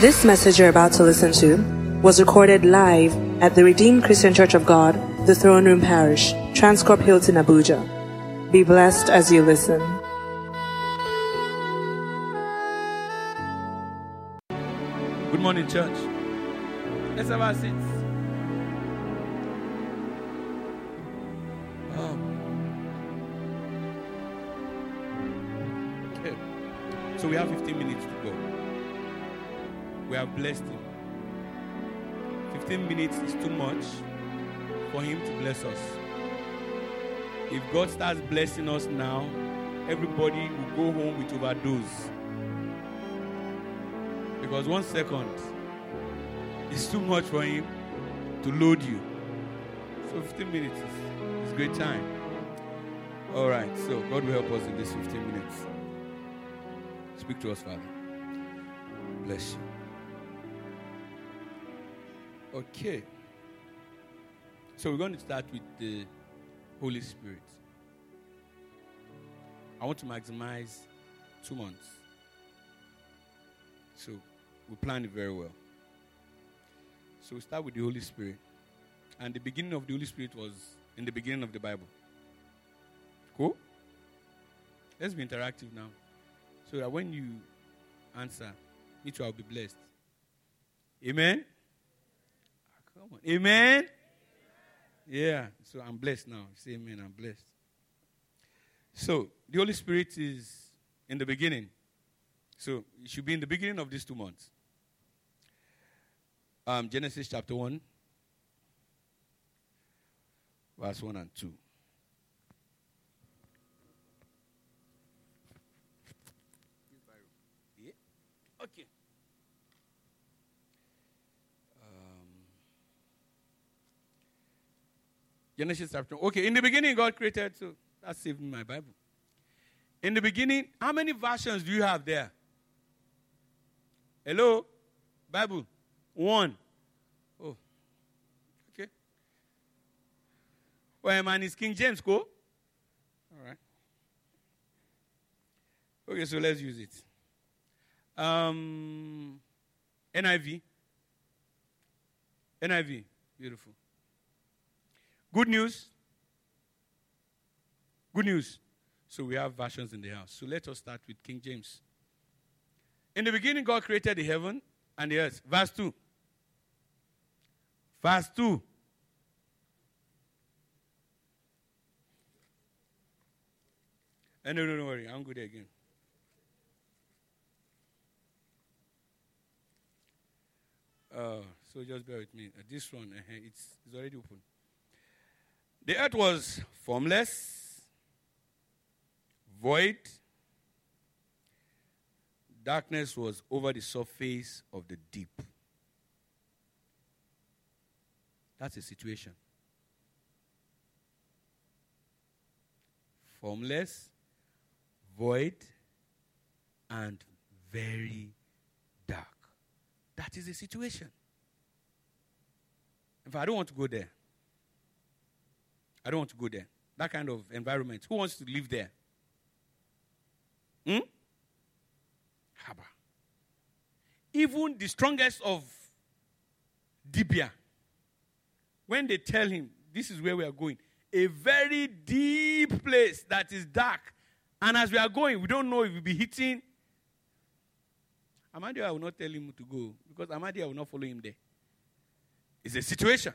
This message you're about to listen to was recorded live at the Redeemed Christian Church of God, the Throne Room Parish, Transcorp Hilton, Abuja. Be blessed as you listen. Good morning, church. Let's have our seats. Oh. Okay. So we have 15 minutes to go. We have blessed him. 15 minutes is too much for him to bless us. If God starts blessing us now, everybody will go home with overdose. Because one second is too much for him to load you. So 15 minutes is, is great time. All right, so God will help us in these 15 minutes. Speak to us, Father. Bless you. Okay. So we're going to start with the Holy Spirit. I want to maximize two months. So we plan it very well. So we start with the Holy Spirit. And the beginning of the Holy Spirit was in the beginning of the Bible. Cool? Let's be interactive now. So that when you answer, me too, I'll be blessed. Amen? Amen? Yeah. So I'm blessed now. Say amen. I'm blessed. So the Holy Spirit is in the beginning. So it should be in the beginning of these two months. Um, Genesis chapter 1, verse 1 and 2. Genesis chapter. Okay, in the beginning, God created. So that's saving my Bible. In the beginning, how many versions do you have there? Hello? Bible. One. Oh. Okay. Well, man, is King James, go? All right. Okay, so let's use it. Um, NIV. NIV. Beautiful. Good news. Good news. So we have versions in the house. So let us start with King James. In the beginning, God created the heaven and the earth. Verse 2. Verse 2. Uh, no, no, don't worry. I'm good again. Uh, so just bear with me. Uh, this one, uh, it's, it's already open. The earth was formless, void, darkness was over the surface of the deep. That's the situation. Formless, void, and very dark. That is the situation. If I don't want to go there, I don't want to go there. That kind of environment. Who wants to live there? Hmm? Haba. Even the strongest of Dibia, when they tell him, this is where we are going, a very deep place that is dark, and as we are going, we don't know if we'll be hitting. Amadia will not tell him to go because Amadia will not follow him there. It's a situation.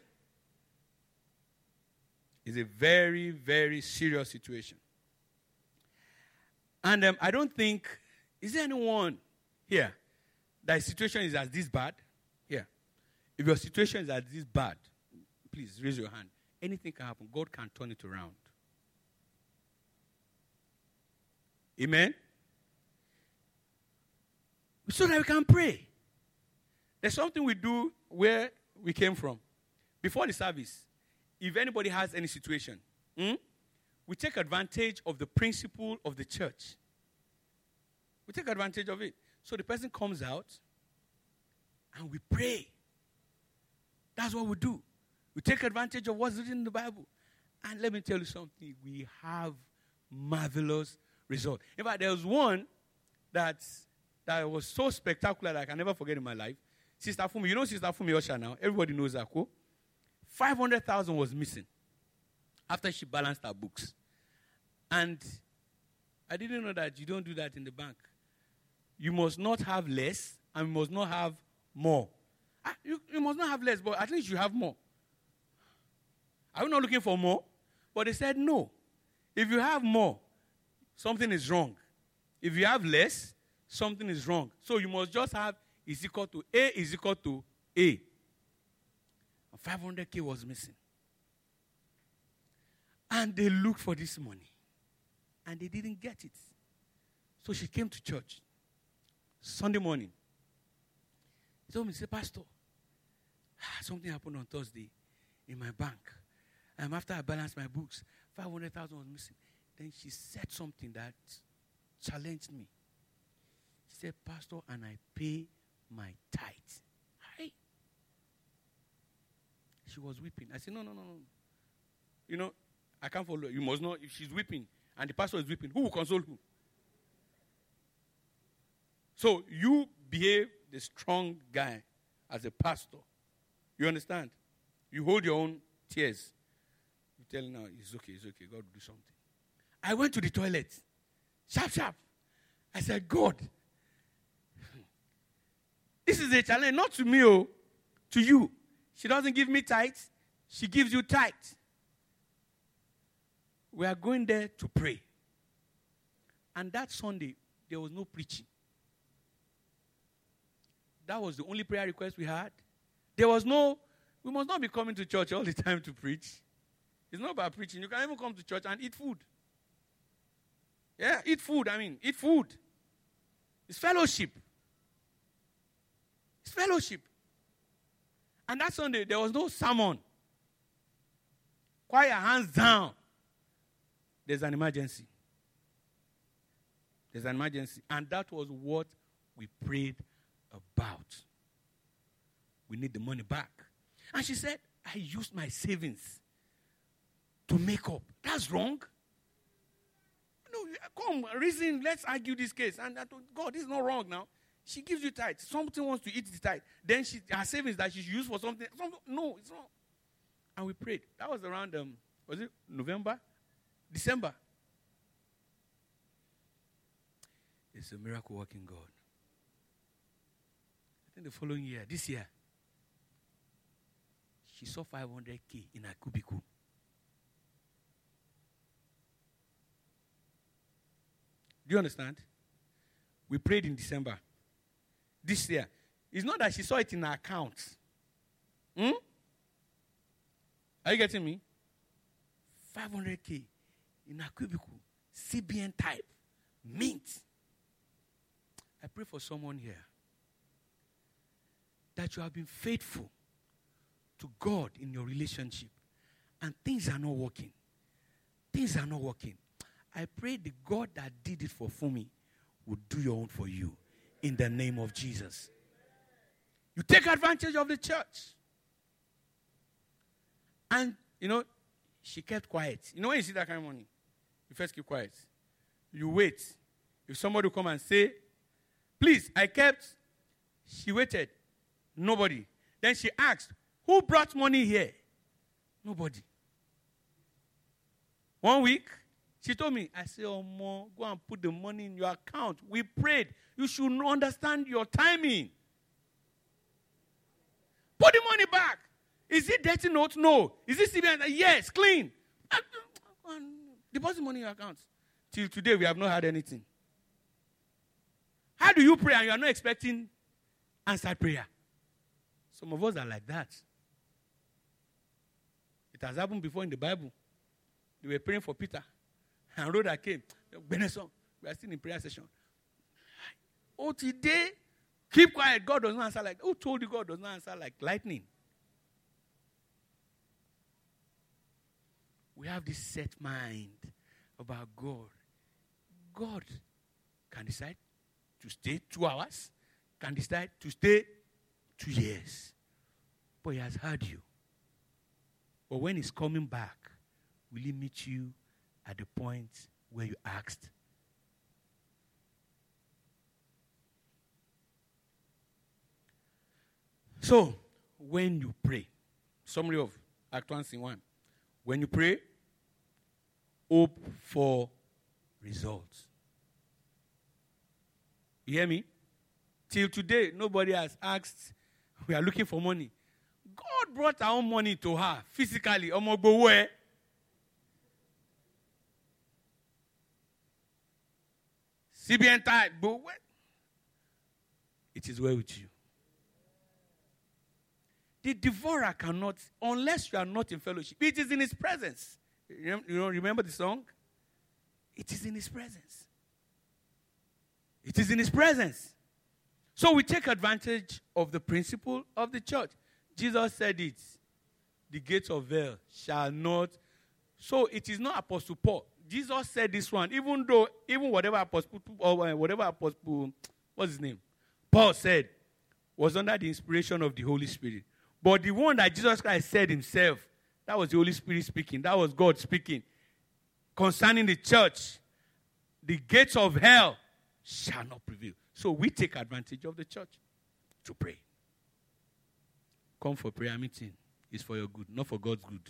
It's a very, very serious situation. And um, I don't think, is there anyone here that situation is as this bad? Here. If your situation is as this bad, please raise your hand. Anything can happen. God can turn it around. Amen? So that we can pray. There's something we do where we came from. Before the service, if anybody has any situation, hmm, we take advantage of the principle of the church. We take advantage of it. So the person comes out and we pray. That's what we do. We take advantage of what's written in the Bible. And let me tell you something we have marvelous result. In fact, there was one that that was so spectacular that I can never forget in my life. Sister Fumi, you know Sister Fumi Osha now? Everybody knows her, cool? 500,000 was missing after she balanced her books. And I didn't know that you don't do that in the bank. You must not have less and you must not have more. Ah, you, you must not have less, but at least you have more. Are you not looking for more? But they said no. If you have more, something is wrong. If you have less, something is wrong. So you must just have is equal to A is equal to A. 500k was missing. And they looked for this money. And they didn't get it. So she came to church Sunday morning. He told me, say, Pastor, ah, something happened on Thursday in my bank. And after I balanced my books, 500,000 was missing. Then she said something that challenged me. She said, Pastor, and I pay my tithe. She was weeping. I said, No, no, no, no. You know, I can't follow. You must know if she's weeping and the pastor is weeping, who will console who? So you behave the strong guy as a pastor. You understand? You hold your own tears. You tell now, it's okay, it's okay, God will do something. I went to the toilet. Sharp, sharp. I said, God, this is a challenge, not to me, oh, to you. She doesn't give me tithes, she gives you tithes. We are going there to pray. And that Sunday, there was no preaching. That was the only prayer request we had. There was no, we must not be coming to church all the time to preach. It's not about preaching. You can even come to church and eat food. Yeah, eat food. I mean, eat food. It's fellowship. It's fellowship. And that Sunday, there was no sermon. Quiet, hands down. There's an emergency. There's an emergency. And that was what we prayed about. We need the money back. And she said, I used my savings to make up. That's wrong. No, come, reason, let's argue this case. And I told God, this is not wrong now. She gives you tithe. Something wants to eat the tithe. Then she her savings that she used for something. No, it's not. And we prayed. That was around um, was it November? December. It's a miracle working God. I think the following year, this year, she saw 500k in her cubicle. Do you understand? We prayed in December. This year. It's not that she saw it in her account. Hmm? Are you getting me? 500k in a cubicle. CBN type. Mint. I pray for someone here that you have been faithful to God in your relationship and things are not working. Things are not working. I pray the God that did it for Fumi will do your own for you in the name of Jesus. You take advantage of the church. And, you know, she kept quiet. You know when you see that kind of money, you first keep quiet. You wait. If somebody come and say, please, I kept, she waited. Nobody. Then she asked, who brought money here? Nobody. One week, she told me, I said, Oh, mom, go and put the money in your account. We prayed. You should understand your timing. Put the money back. Is it dirty note? No. Is it CBN? Yes, clean. Deposit money in your account. Till today, we have not had anything. How do you pray and you are not expecting answered prayer? Some of us are like that. It has happened before in the Bible. They were praying for Peter. And Rhoda came. Benson, we are still in prayer session. Oh, today, keep quiet. God does not answer like. Who told you God does not answer like lightning? We have this set mind about God. God can decide to stay two hours, can decide to stay two years. But He has heard you. But when He's coming back, will He meet you at the point where you asked. So, when you pray, summary of Act 1, Scene 1. When you pray, hope for results. You hear me? Till today, nobody has asked, we are looking for money. God brought our own money to her physically. Omogbowe. CBN type, but? It is well with you. The devourer cannot, unless you are not in fellowship, it is in his presence. You remember the song? It is in his presence. It is in his presence. So we take advantage of the principle of the church. Jesus said it. The gates of hell shall not. So it is not Apostle Paul. Jesus said this one, even though, even whatever Apostle, or uh, whatever Apostle, what's his name? Paul said, was under the inspiration of the Holy Spirit. But the one that Jesus Christ said himself, that was the Holy Spirit speaking. That was God speaking. Concerning the church, the gates of hell shall not prevail. So we take advantage of the church to pray. Come for prayer meeting. It's for your good, not for God's good.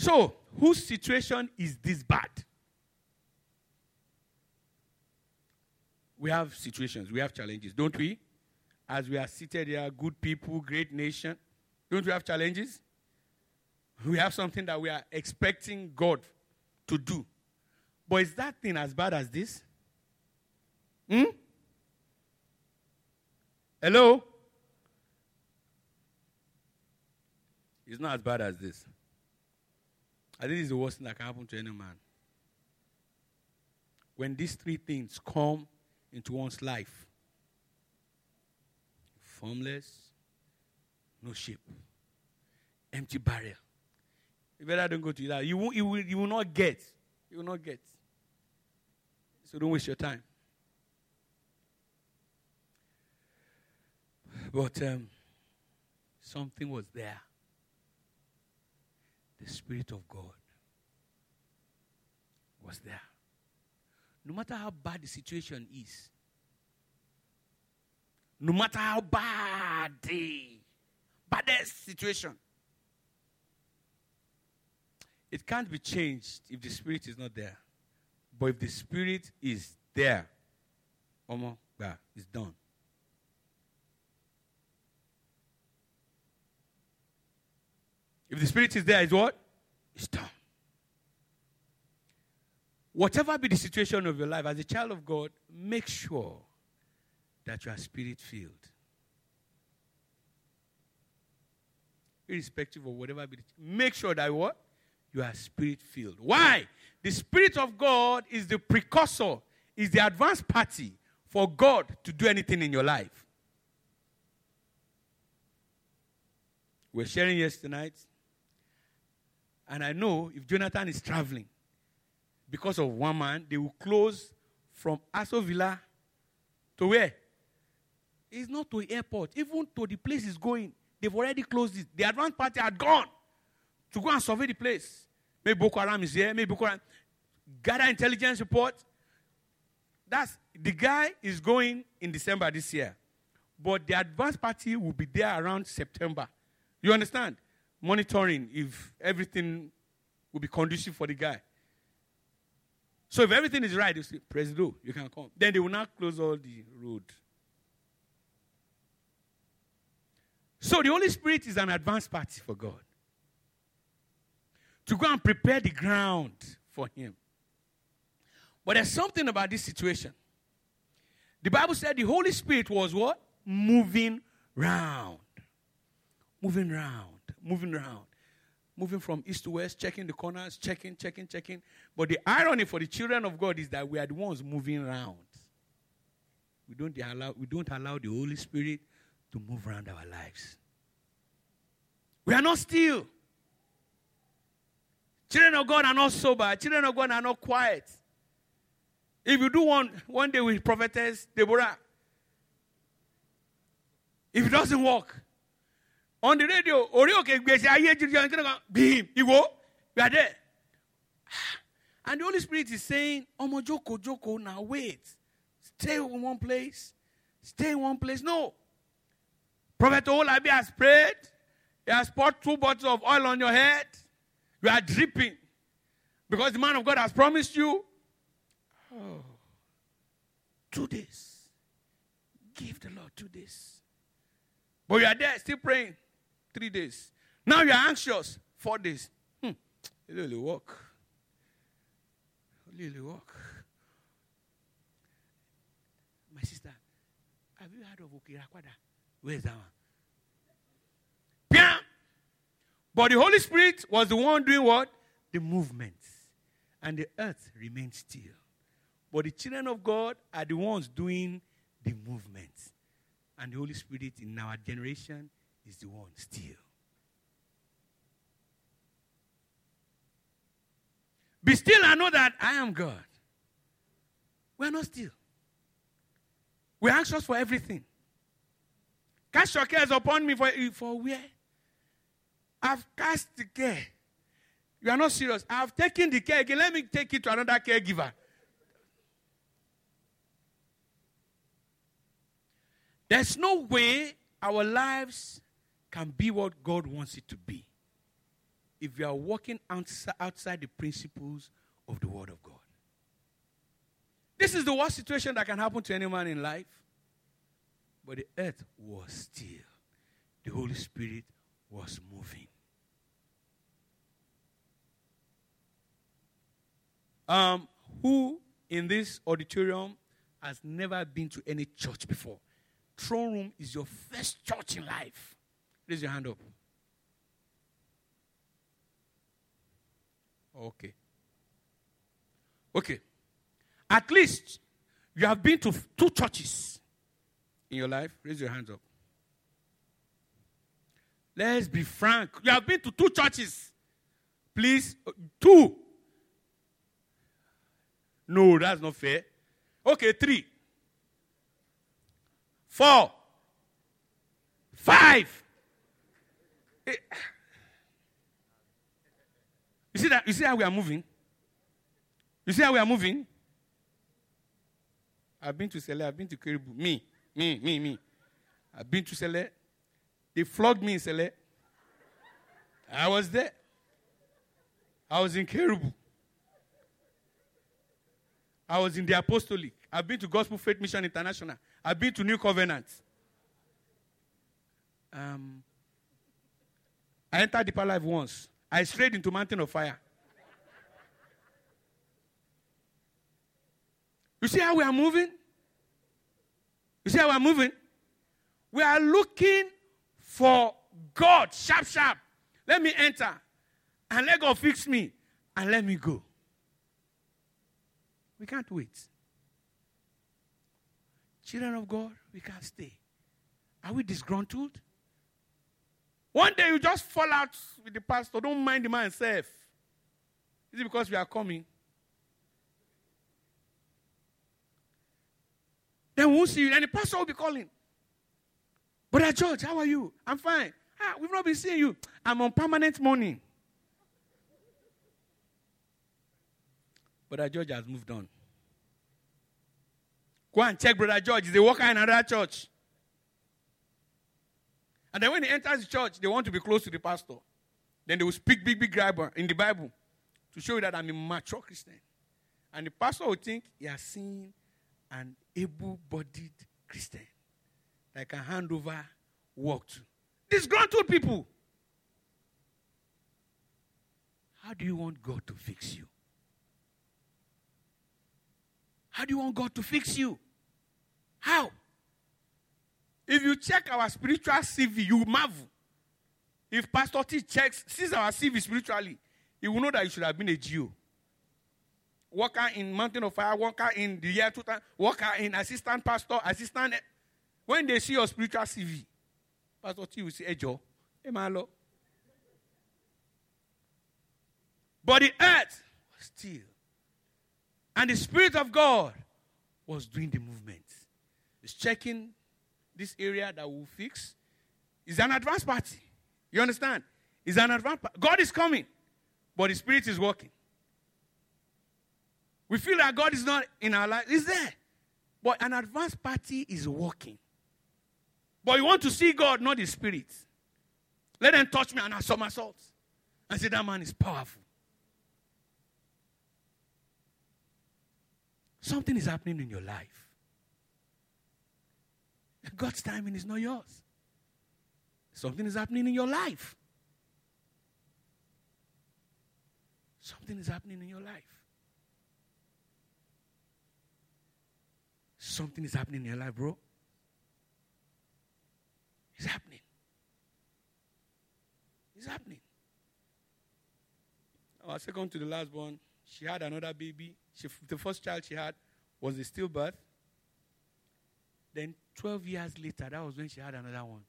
So, whose situation is this bad? We have situations, we have challenges, don't we? As we are seated here, good people, great nation, don't we have challenges? We have something that we are expecting God to do. But is that thing as bad as this? Hmm? Hello? It's not as bad as this. I think it's the worst thing that can happen to any man. When these three things come into one's life formless, no shape, empty barrier. You better don't go to that. You, won't, you, will, you will not get. You will not get. So don't waste your time. But um, something was there. The Spirit of God was there. No matter how bad the situation is, no matter how bad the baddest situation, it can't be changed if the Spirit is not there. But if the Spirit is there, Omo, it's done. If the Spirit is there, is what? It's done. Whatever be the situation of your life, as a child of God, make sure that you are spirit filled. Irrespective of whatever be the, make sure that what? You are spirit filled. Why? The Spirit of God is the precursor, is the advanced party for God to do anything in your life. We're sharing yesterday night. And I know if Jonathan is traveling because of one man, they will close from Aso Villa to where? It's not to the airport, even to the place he's going. They've already closed it. The advance party had gone to go and survey the place. Maybe Boko Haram is here. Maybe Boko Haram. Gather intelligence report. That's the guy is going in December this year, but the advance party will be there around September. You understand? Monitoring if everything will be conducive for the guy. So if everything is right, you say, President, you can come. Then they will not close all the road. So the Holy Spirit is an advance party for God to go and prepare the ground for him. But there's something about this situation. The Bible said the Holy Spirit was what? Moving round. Moving round. Moving around, Moving from east to west, checking the corners, checking, checking, checking. But the irony for the children of God is that we are the ones moving around. We don't allow, we don't allow the Holy Spirit to move around our lives. We are not still. Children of God are not sober. Children of God are not quiet. If you do one one day with prophetess Deborah, if it doesn't work, on the radio, Orioke Gbese Aye Jirjan Bim, Iwo, we are there. And the Holy Spirit is saying, Omo Joko Joko, now wait. Stay in one place. stay in one place. No. Prophet Olabi has prayed. He has poured two bottles of oil on your head. You are dripping. Because the man of God has promised you. Oh, two days. Give the Lord two days. But you are there still praying. Three days. Now you are anxious. Four days. Hmm. It will work. It will work. My sister, have you heard of Okirakwada? Where's that one? But the Holy Spirit was the one doing what? The movement. And the earth remained still. But the children of God are the ones doing the movement. And the Holy Spirit in our generation is the one still. Be still and know that I am God. We're not still. We're anxious for everything. Cast your cares upon me for, for where? I've cast the care. You are not serious. I've taken the care again. Let me take it to another caregiver. There's no way our lives can be what God wants it to be if you are walking outside the principles of the Word of God. This is the worst situation that can happen to any man in life. But the earth was still, the Holy Spirit was moving. Um, who in this auditorium has never been to any church before? Throne room is your first church in life. Raise your hand up. Okay. Okay. At least you have been to two churches in your life. Raise your hands up. Let's be frank. You have been to two churches. Please, uh, two. No, that's not fair. Okay, three. Four. Five. You see that? You see how we are moving? You see how we are moving? I've been to Cele, I've been to Keribu. Me, me, me, me. I've been to Cele. They flogged me in Cele. I was there. I was in Keribu. I was in the Apostolic. I've been to Gospel Faith Mission International. I've been to New Covenant. Um, I entered Deeper Life once. I strayed into Mountain of Fire. You see how we are moving? You see how we are moving? We are looking for God, sharp, sharp. Let me enter and let God fix me and let me go. We can't wait. Children of God, we can't stay. Are we disgruntled? One day you just fall out with the pastor. Don't mind the man self. Is it because we are coming? Then we'll see you. And the pastor will be calling. Brother George, how are you? I'm fine. Ah, we've not been seeing you. I'm on permanent money. Brother George has moved on. Go and check Brother George. He's a worker in another church. And then when he enters the church, they want to be close to the pastor. Then they will speak big, big grammar in the Bible to show you that I'm a mature Christian. And the pastor will think he has seen an able bodied Christian that can hand over work to. Disgruntled people. How do you want God to fix you? How do you want God to fix you? How? If you check our spiritual CV, you marvel. If Pastor T checks, sees our CV spiritually, he will know that you should have been a Jew. Worker in Mountain of Fire, worker in the year 2000, worker in assistant pastor, assistant. When they see your spiritual CV, Pastor T will say, Hey, Joe, hey, Malo. But the earth was still. And the Spirit of God was doing the movement. It's checking this area that will fix is an advanced party. You understand? It's an advanced party. God is coming, but the Spirit is working. We feel that God is not in our life. He's there. But an advanced party is working. But you want to see God, not the spirit. Let them touch me and I somersault. And say that man is powerful. Something is happening in your life. God's timing is not yours. Something is happening in your life. Something is happening in your life. Something is happening in your life, bro. It's happening. It's happening. Our second to the last one, she had another baby. She, the first child she had was a stillbirth. Then 12 years later, that was when she had another one.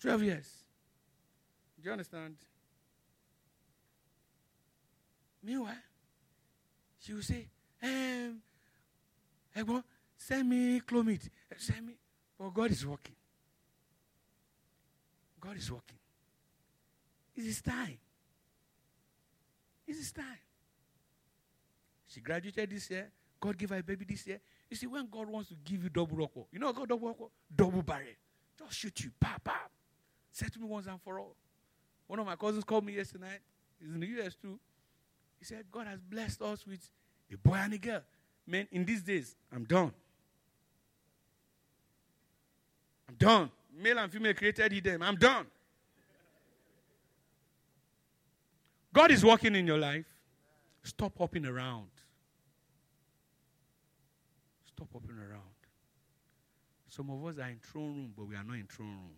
12 years. Do you understand? Meanwhile, she will say, um, Egbon, send me clomid. Send me. But God is working. God is working. It's time. It's time. She graduated this year. God gave her a baby this year. You see, when God wants to give you double rock, you know God double rock? Double barrel. Just shoot you. Pa. Say to me once and for all. One of my cousins called me yesterday night. He's in the US too. He said, God has blessed us with a boy and a girl. Man, in these days, I'm done. I'm done. Male and female created he them. I'm done. God is working in your life. Stop hopping around. Stop around. Some of us are in throne room, but we are not in throne room.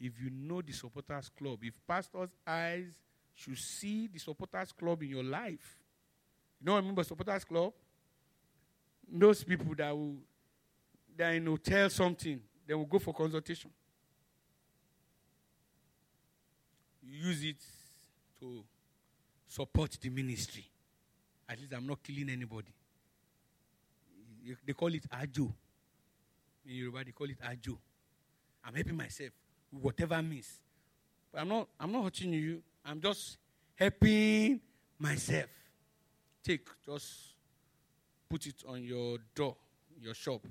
If you know the supporters club, if pastors' eyes should see the supporters club in your life, you know, I remember supporters club? Those people that will, they are in hotel something, they will go for consultation. use it to support the ministry. At least I'm not killing anybody. They call it ajo. In Yoruba, they call it ajo. I'm helping myself whatever means. But I'm not, I'm not hurting you. I'm just helping myself. Take, just put it on your door, your shop.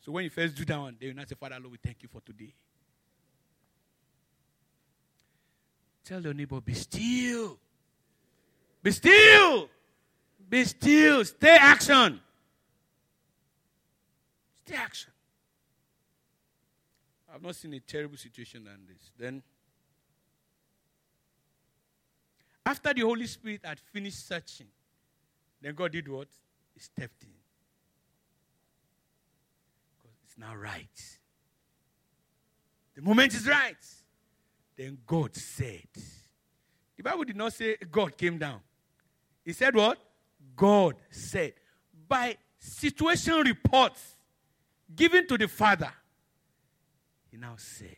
So when you first do that one, they will not say, Father, Lord, we thank you for today. Tell your neighbor, be still. Be still. Be still. Stay action. Action. I've not seen a terrible situation than this. Then, after the Holy Spirit had finished searching, then God did what? He stepped in. Because it's now right. The moment is right. Then God said, the Bible did not say God came down. He said what? God said. By situation reports given to the Father, he now said,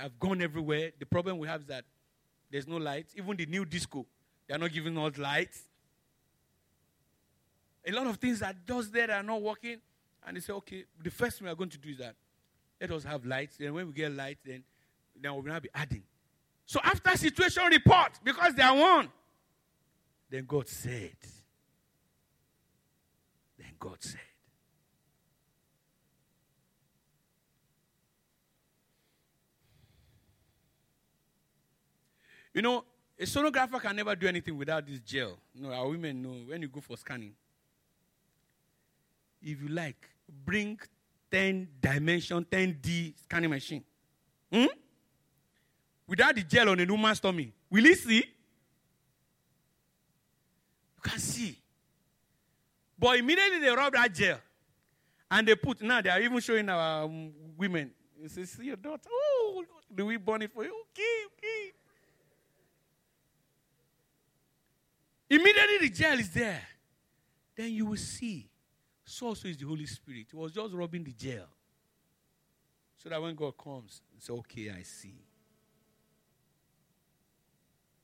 I've gone everywhere. The problem we have is that there's no light. Even the new disco, they are not giving us light. A lot of things are just there that are not working. And they say, okay, the first thing we are going to do is that let us have lights. Then when we get light, then, then we'll now be adding. So after situation report, because they are one, then God said. God said. You know, a sonographer can never do anything without this gel. Know, our women know when you go for scanning. If you like, bring 10 dimension, 10D scanning machine. Hmm? Without the gel on a woman's tummy, will he see? You can see. But immediately they rub that gel and they put, now they are even showing our um, women. You say, see your daughter. Oh, do we burn it for you? Okay, okay. Immediately the gel is there. Then you will see. So also is the Holy Spirit. He was just rubbing the gel. So that when God comes, it's okay, I see.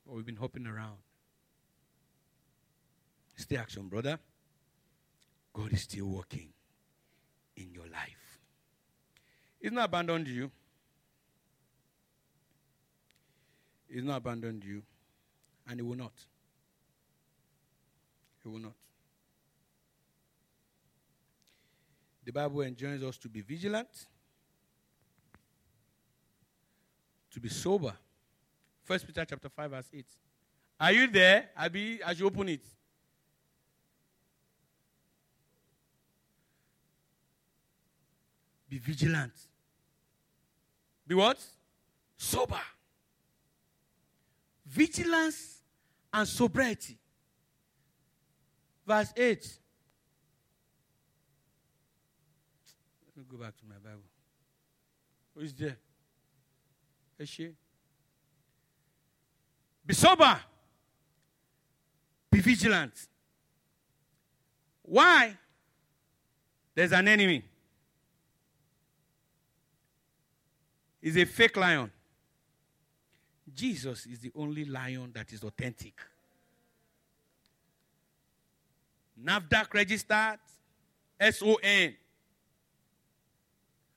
But we've been hopping around. Stay action, brother. God is still working in your life. He's not abandoned you. He's not abandoned you. And he will not. He will not. The Bible enjoins us to be vigilant, to be sober. First Peter chapter 5, verse 8. Are you there? Abi, as you open it. Be vigilant. Be what? Sober. Vigilance and sobriety. Verse 8. Let me go back to my Bible. Who is there? Eshe. Be sober. Be vigilant. Why? There's an enemy. He's a fake lion. Jesus is the only lion that is authentic. NAFDAC registered, SON,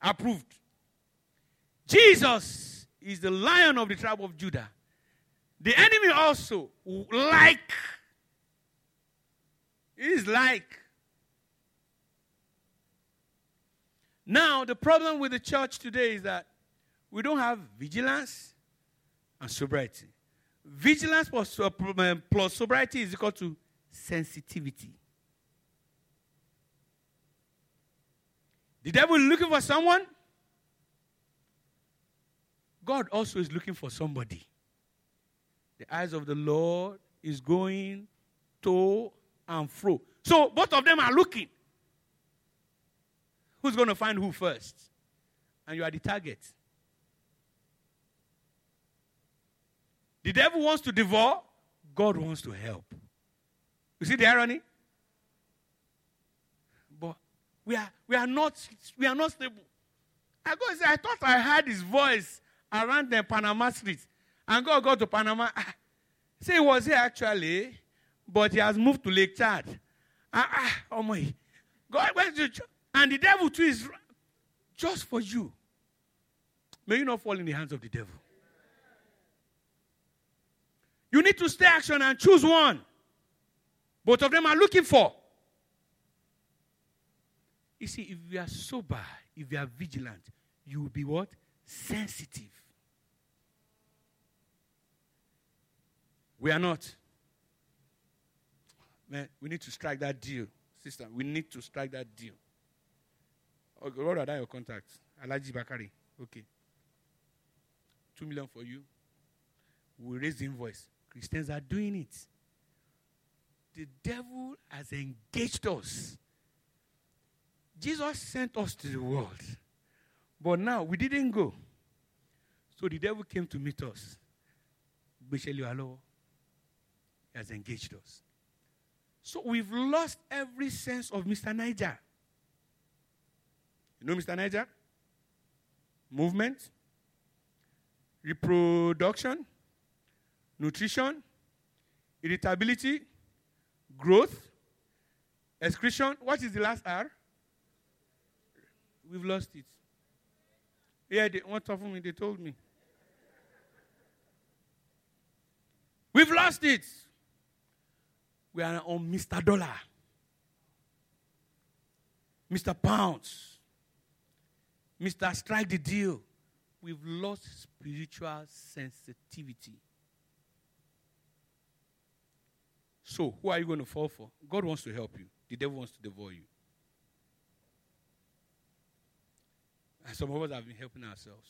approved. Jesus is the lion of the tribe of Judah. The enemy also like is like. Now, the problem with the church today is that we don't have vigilance and sobriety. Vigilance plus, uh, sobriety is equal to sensitivity. The devil is looking for someone. God also is looking for somebody. The eyes of the Lord is going to and fro. So both of them are looking. Who's going to find who first? And you are the target. The devil wants to devour, God wants to help. You see the irony? But we are we are not we are not stable. I go I thought I heard his voice around the Panama Street. And God got to Panama. Say he was here actually but he has moved to Lake Chad. Ah, ah, oh my. God and the devil too is just for you. May you not fall in the hands of the devil. You need to stay action and choose one. Both of them are looking for. You see, if you are sober, if you are vigilant, you will be what? Sensitive. We are not. Man, we need to strike that deal. Sister, we need to strike that deal. Okay, what are your contacts? Alhaji Bakari. Okay. Two million for you. We raise the invoice. Christians are doing it. The devil has engaged us. Jesus sent us to the world. But now we didn't go. So the devil came to meet us. He has engaged us. So we've lost every sense of Mr. Niger. You know Mr. Niger? Movement, reproduction, nutrition, irritability, growth, excretion. What is the last R? We've lost it. Yeah, they want me, they told me. We've lost it. We are on Mr. Dollar, Mr. Pounds, Mr. Strike the Deal. We've lost spiritual sensitivity. So, who are you going to fall for? God wants to help you, the devil wants to devour you. And some of us have been helping ourselves.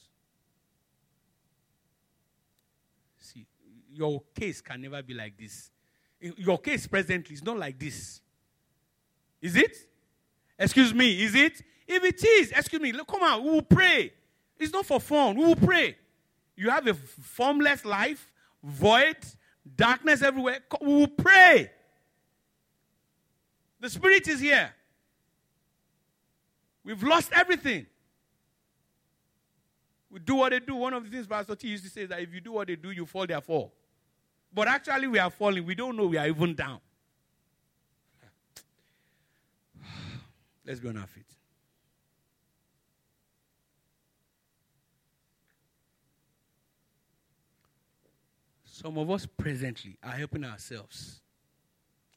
See, your case can never be like this your case presently is not like this. Is it? Excuse me, is it? If it is, excuse me, come on, we will pray. It's not for fun. We will pray. You have a formless life, void, darkness everywhere. We will pray. The Spirit is here. We've lost everything. We do what they do. One of the things Pastor T used to say is that if you do what they do, you fall, therefore. But actually, we are falling. We don't know we are even down. Let's be on our feet. Some of us presently are helping ourselves.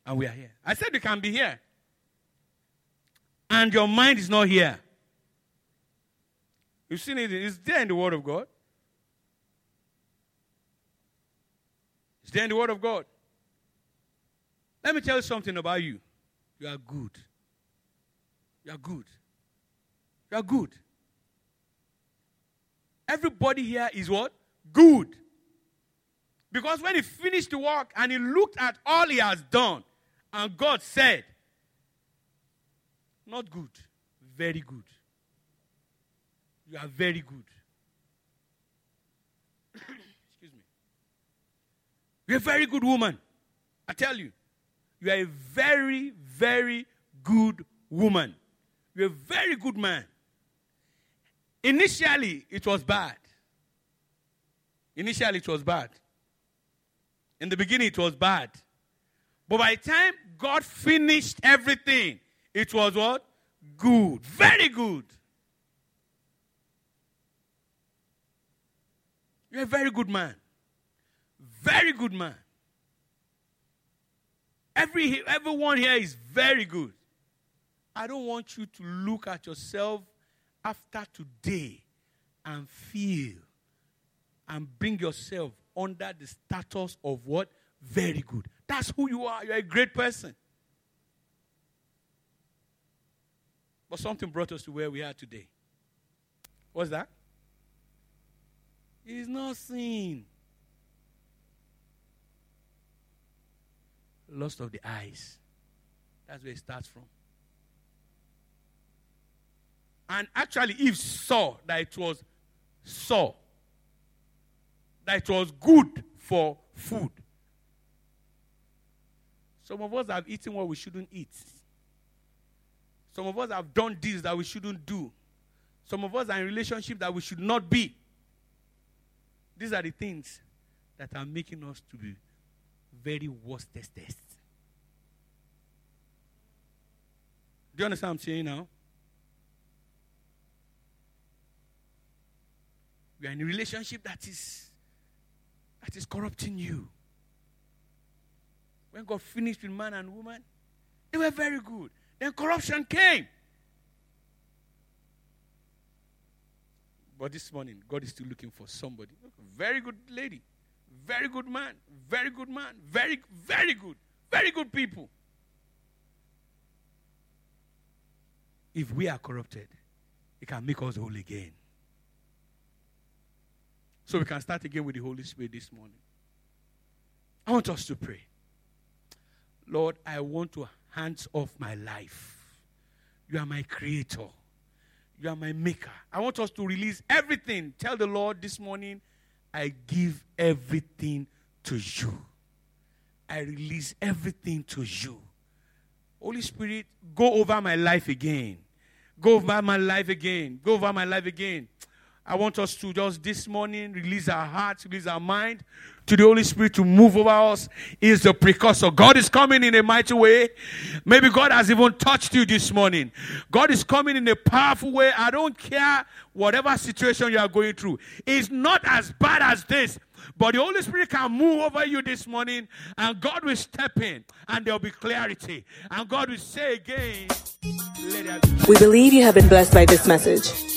And we are here. I said you can be here. And your mind is not here. You've seen it, it's there in the Word of God. It's there in the Word of God. Let me tell you something about you. You are good. You are good. You are good. Everybody here is what? Good. Because when he finished the work and he looked at all he has done, and God said, Not good, very good. You are very good. Excuse me. You're a very good woman. I tell you. You are a very, very good woman. You're a very good man. Initially, it was bad. Initially, it was bad. In the beginning, it was bad. But by the time God finished everything, it was what? Good. Very good. You're a very good man. Very good man. Every, everyone here is very good. I don't want you to look at yourself after today and feel and bring yourself under the status of what? Very good. That's who you are. You're a great person. But something brought us to where we are today. What's that? It's not sin. Lust of the eyes. That's where it starts from. And actually, Eve saw that it was saw that it was good for food. Some of us have eaten what we shouldn't eat. Some of us have done deeds that we shouldn't do. Some of us are in relationship that we should not be. These are the things that are making us to be very worst testers. Do you understand what I'm saying now? We are in a relationship that is that is corrupting you. When God finished with man and woman, they were very good. Then corruption came. But this morning, God is still looking for somebody. Very good lady. Very good man. Very good man. Very, very good. Very good people. If we are corrupted, it can make us whole again. So we can start again with the Holy Spirit this morning. I want us to pray. Lord, I want to hands off my life. You are my creator. You are my maker. I want us to release everything. Tell the Lord this morning, I give everything to you. I release everything to you. Holy Spirit, go over my life again. Go over my life again. Go over my life again. I want us to just this morning release our hearts, release our mind to the Holy Spirit to move over us. Is the precursor. God is coming in a mighty way. Maybe God has even touched you this morning. God is coming in a powerful way. I don't care whatever situation you are going through. It's not as bad as this. But the Holy Spirit can move over you this morning, and God will step in, and there'll be clarity. And God will say again, We believe you have been blessed by this message.